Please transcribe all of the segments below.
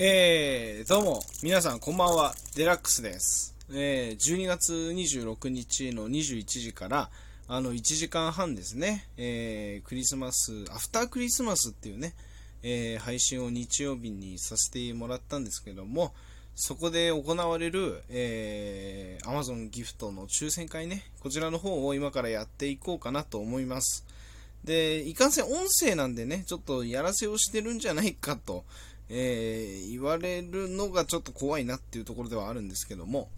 えー、どうも、皆さんこんばんは、デラックスです。えー、12月26日の21時から、あの、1時間半ですね、えー、クリスマス、アフタークリスマスっていうね、えー、配信を日曜日にさせてもらったんですけども、そこで行われる、えー、Amazon ギフトの抽選会ね、こちらの方を今からやっていこうかなと思います。で、いかんせん音声なんでね、ちょっとやらせをしてるんじゃないかと、えー言われるのがちょっと怖いなっていうところではあるんですけども、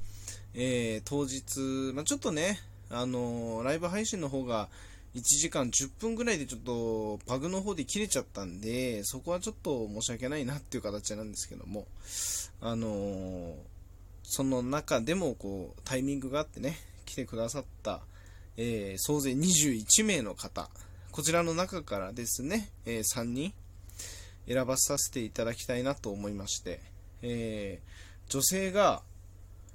えー当日、まあ、ちょっとね、あのーライブ配信の方が1時間10分ぐらいでちょっとパグの方で切れちゃったんで、そこはちょっと申し訳ないなっていう形なんですけども、あのその中でもこうタイミングがあってね、来てくださった、え総勢21名の方、こちらの中からですね、え3人、選ばさせていただきたいなと思いまして、えー女性が、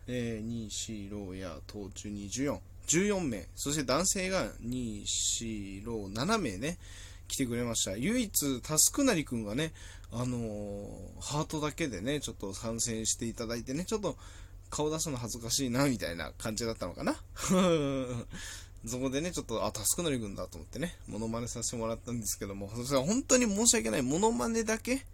えー、2、4、6や、等中に14、14名、そして男性が2、4、6、7名ね、来てくれました。唯一、タスクなりくんがね、あのーハートだけでね、ちょっと参戦していただいてね、ちょっと顔出すの恥ずかしいな、みたいな感じだったのかな。そこでね、ちょっと、あ、タスクなりくんだと思ってね、モノマネさせてもらったんですけども、それは本当に申し訳ない、モノマネだけ、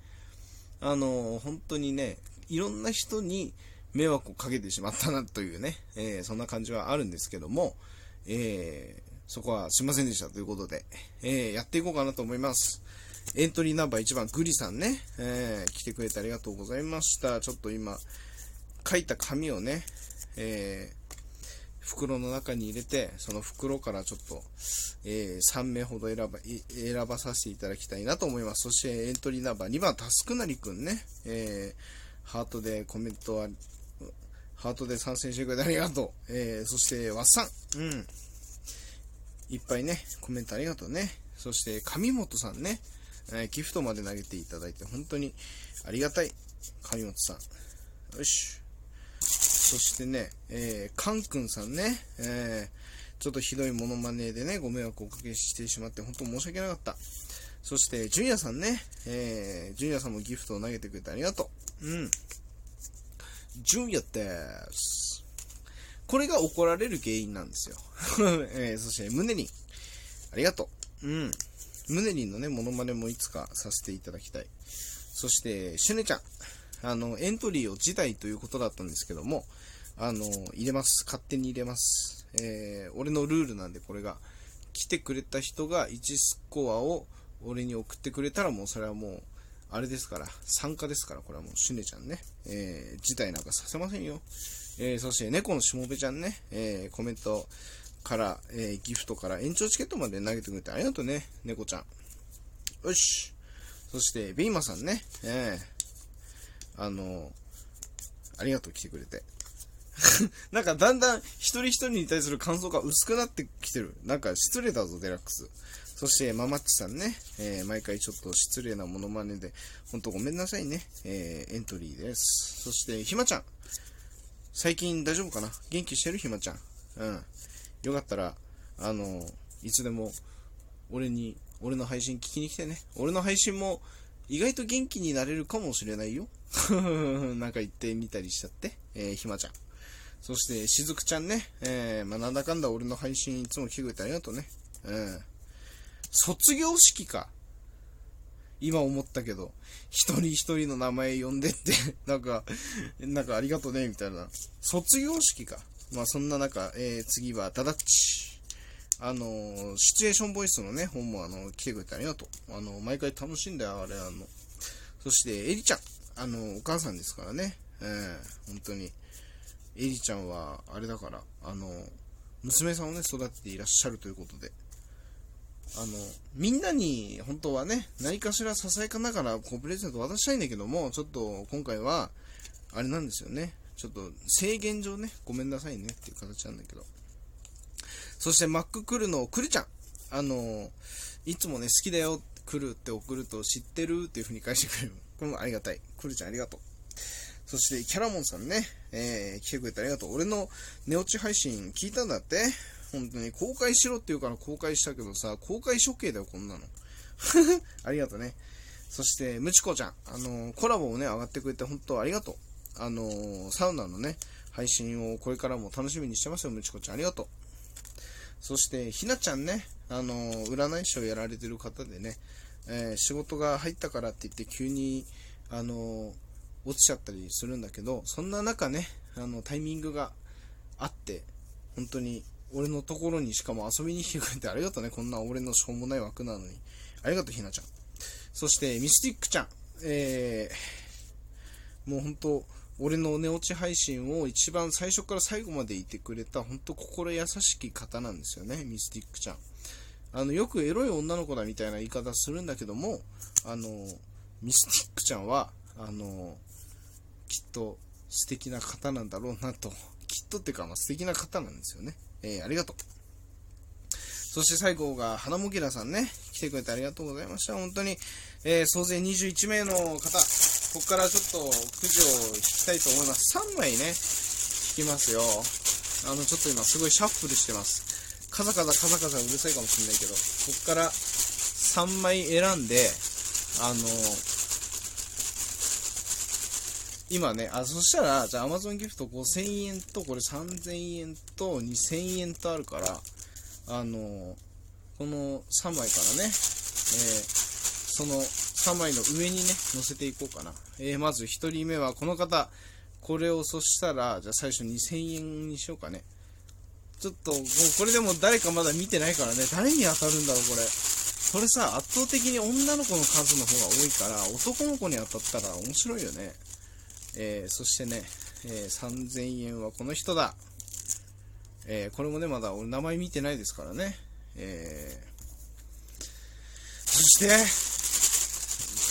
あの、本当にね、いろんな人に迷惑をかけてしまったなというね、えーそんな感じはあるんですけども、えーそこはすいませんでしたということで、えーやっていこうかなと思います。エントリーナンバー1番、グリさんね、えー来てくれてありがとうございました。ちょっと今、書いた紙をね、えー袋の中に入れて、その袋からちょっと、えー3名ほど選ば、選ばさせていただきたいなと思います。そしてエントリーナンバー2番、タスクなりくんね、えーハートでコメントは、ハートで参戦してくれてありがとう。えーそして、ワッサン、うん。いっぱいね、コメントありがとうね。そして、上本さんね、えーギフトまで投げていただいて、本当にありがたい。上本さん。よし。そしてね、えー、カン君さんね、えー、ちょっとひどいモノマネでね、ご迷惑をおかけしてしまって、本当申し訳なかった。そして、ジュニアさんね、えー、ジュニアさんもギフトを投げてくれてありがとう。うん。ジュニアです。これが怒られる原因なんですよ。えー、そして、ムネリン。ありがとう。うん。ムネリンのね、モノマネもいつかさせていただきたい。そして、シュネちゃん。あの、エントリーを辞退ということだったんですけども、あの、入れます。勝手に入れます。えー、俺のルールなんで、これが。来てくれた人が1スコアを俺に送ってくれたらもうそれはもう、あれですから、参加ですから、これはもうシュネちゃんね。えー、辞退なんかさせませんよ。えー、そして猫のしもべちゃんね、えー、コメントから、えー、ギフトから延長チケットまで投げてくれてありがとうね、猫ちゃん。よし。そして、ビーマさんね、えー、あの、ありがとう来てくれて。なんかだんだん一人一人に対する感想が薄くなってきてる。なんか失礼だぞ、デラックス。そして、ママッチさんね、えー毎回ちょっと失礼なモノマネで、ほんとごめんなさいね。えーエントリーです。そして、ひまちゃん。最近大丈夫かな？元気してる？ひまちゃん。うん。よかったら、あの、いつでも、俺に、俺の配信聞きに来てね。俺の配信も、意外と元気になれるかもしれないよ。なんか言ってみたりしちゃって。えー、ひまちゃん。そして、しずくちゃんね。えー、まあ、なんだかんだ俺の配信いつも来てくてありがとうね。うん。卒業式か。今思ったけど、一人一人の名前呼んでって、なんか、なんかありがとね、みたいな。卒業式か。まあそんな中、えー、次はダダッチ。あのシチュエーションボイスのね、本もあの、来てくれてありがとう。あの、毎回楽しんだよ、あれ、あの。そして、エリちゃん。あの、お母さんですからね。えー、本当に。エリちゃんは、あれだから、あの、娘さんをね、育てていらっしゃるということで。あの、みんなに本当はね、何かしらささやかながらこうプレゼント渡したいんだけども、ちょっと今回は、あれなんですよね。ちょっと制限上ね、ごめんなさいねっていう形なんだけど。そしてマッククルのクルちゃん。あの、いつもね、好きだよ、クルって送ると知ってるっていう風に返してくれる。これもありがたい。クルちゃんありがとう。そして、キャラモンさんね、えー、来てくれてありがとう。俺の寝落ち配信聞いたんだって本当に公開しろって言うから公開したけどさ、公開処刑だよ、こんなの。ありがとうね。そして、むちこちゃん。あの、コラボをね、上がってくれて本当ありがとう。あの、サウナのね、配信をこれからも楽しみにしてますよ、むちこちゃん。ありがとう。そして、ひなちゃんね、あの、占い師をやられてる方でね、えー、仕事が入ったからって言って急に、あの、落ちちゃったりするんだけど、そんな中ね、あの、タイミングがあって、本当に、俺のところにしかも遊びに来てくれてありがとうね。こんな俺のしょうもない枠なのに。ありがとう、ひなちゃん。そして、ミスティックちゃん。えー、もう本当、俺のお寝落ち配信を一番最初から最後までいてくれた、本当心優しき方なんですよね、ミスティックちゃん。あの、よくエロい女の子だみたいな言い方するんだけども、あの、ミスティックちゃんは、あの、きっと素敵な方なんだろうなと。きっとってか、まあ、素敵な方なんですよね。えー、ありがとう。そして最後が、花もぎらさんね。来てくれてありがとうございました。本当に、えー、総勢21名の方、ここからちょっとくじを引きたいと思います。3枚ね、引きますよ。あの、ちょっと今すごいシャッフルしてます。カサカサカサカサうるさいかもしんないけど、こっから3枚選んで、あの今ね、あ、そしたら、じゃあ Amazon ギフト5000円と、これ3000円と2000円とあるから、あのこの3枚からね、えー、その3枚の上にね、載せていこうかな。えー、まず1人目はこの方。これをそしたら、じゃあ最初2000円にしようかね。ちょっと、もうこれでも誰かまだ見てないからね、誰に当たるんだろう、これ。これさ、圧倒的に女の子の数の方が多いから、男の子に当たったら面白いよね。えー、そしてね、えー、3000円はこの人だ。えー、これもね、まだ俺名前見てないですからね。えー、そして、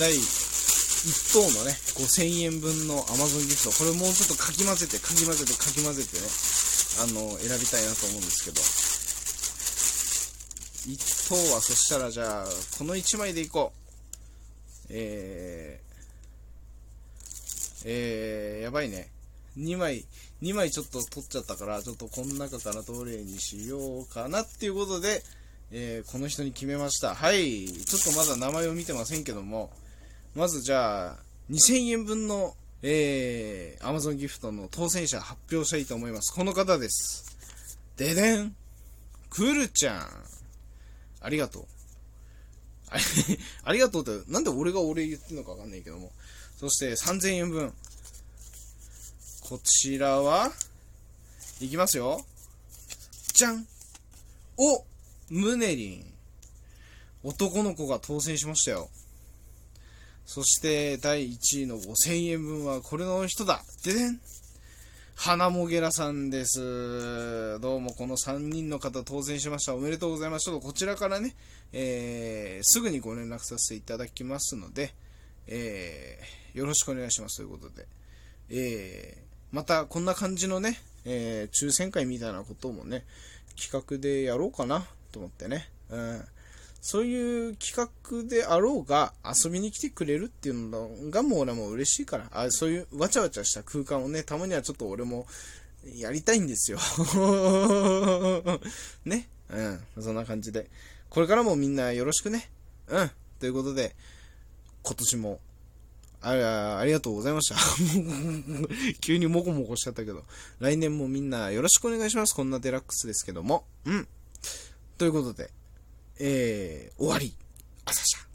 第1等のね、5000円分の Amazon ギフト。これもうちょっとかき混ぜて、かき混ぜて、かき混ぜてね。あの、選びたいなと思うんですけど。1等はそしたらじゃあ、この1枚でいこう。えー、えー、やばいね。2枚、2枚ちょっと取っちゃったから、ちょっとこの中からどれにしようかなっていうことで、えー、この人に決めました。はい。ちょっとまだ名前を見てませんけども、まずじゃあ、2000円分のえー、Amazon ギフトの当選者発表したいと思います。この方です。ででんくるちゃんありがとう。ありがとうって、なんで俺が俺言ってんのかわかんないけども。そして3000円分。こちらは、いきますよ。じゃんおムネリン。男の子が当選しましたよ。そして第1位の5000円分はこれの人だ。ででん花もげらさんです。どうもこの3人の方当選しました。おめでとうございます。ちょっとこちらからね、えー、すぐにご連絡させていただきますので、えー、よろしくお願いしますということで、えー、またこんな感じのね、え、抽選会みたいなこともね、企画でやろうかなと思ってね。うんそういう企画であろうが遊びに来てくれるっていうのがもう俺も嬉しいから、あそういうわちゃわちゃした空間をね、たまにはちょっと俺もやりたいんですよ。ね？うん。そんな感じで。これからもみんなよろしくね。うん。ということで、今年も、あありがとうございました。急にモコモコしちゃったけど、来年もみんなよろしくお願いします。こんなデラックスですけども。うん。ということで、えー、終わり。朝シャ。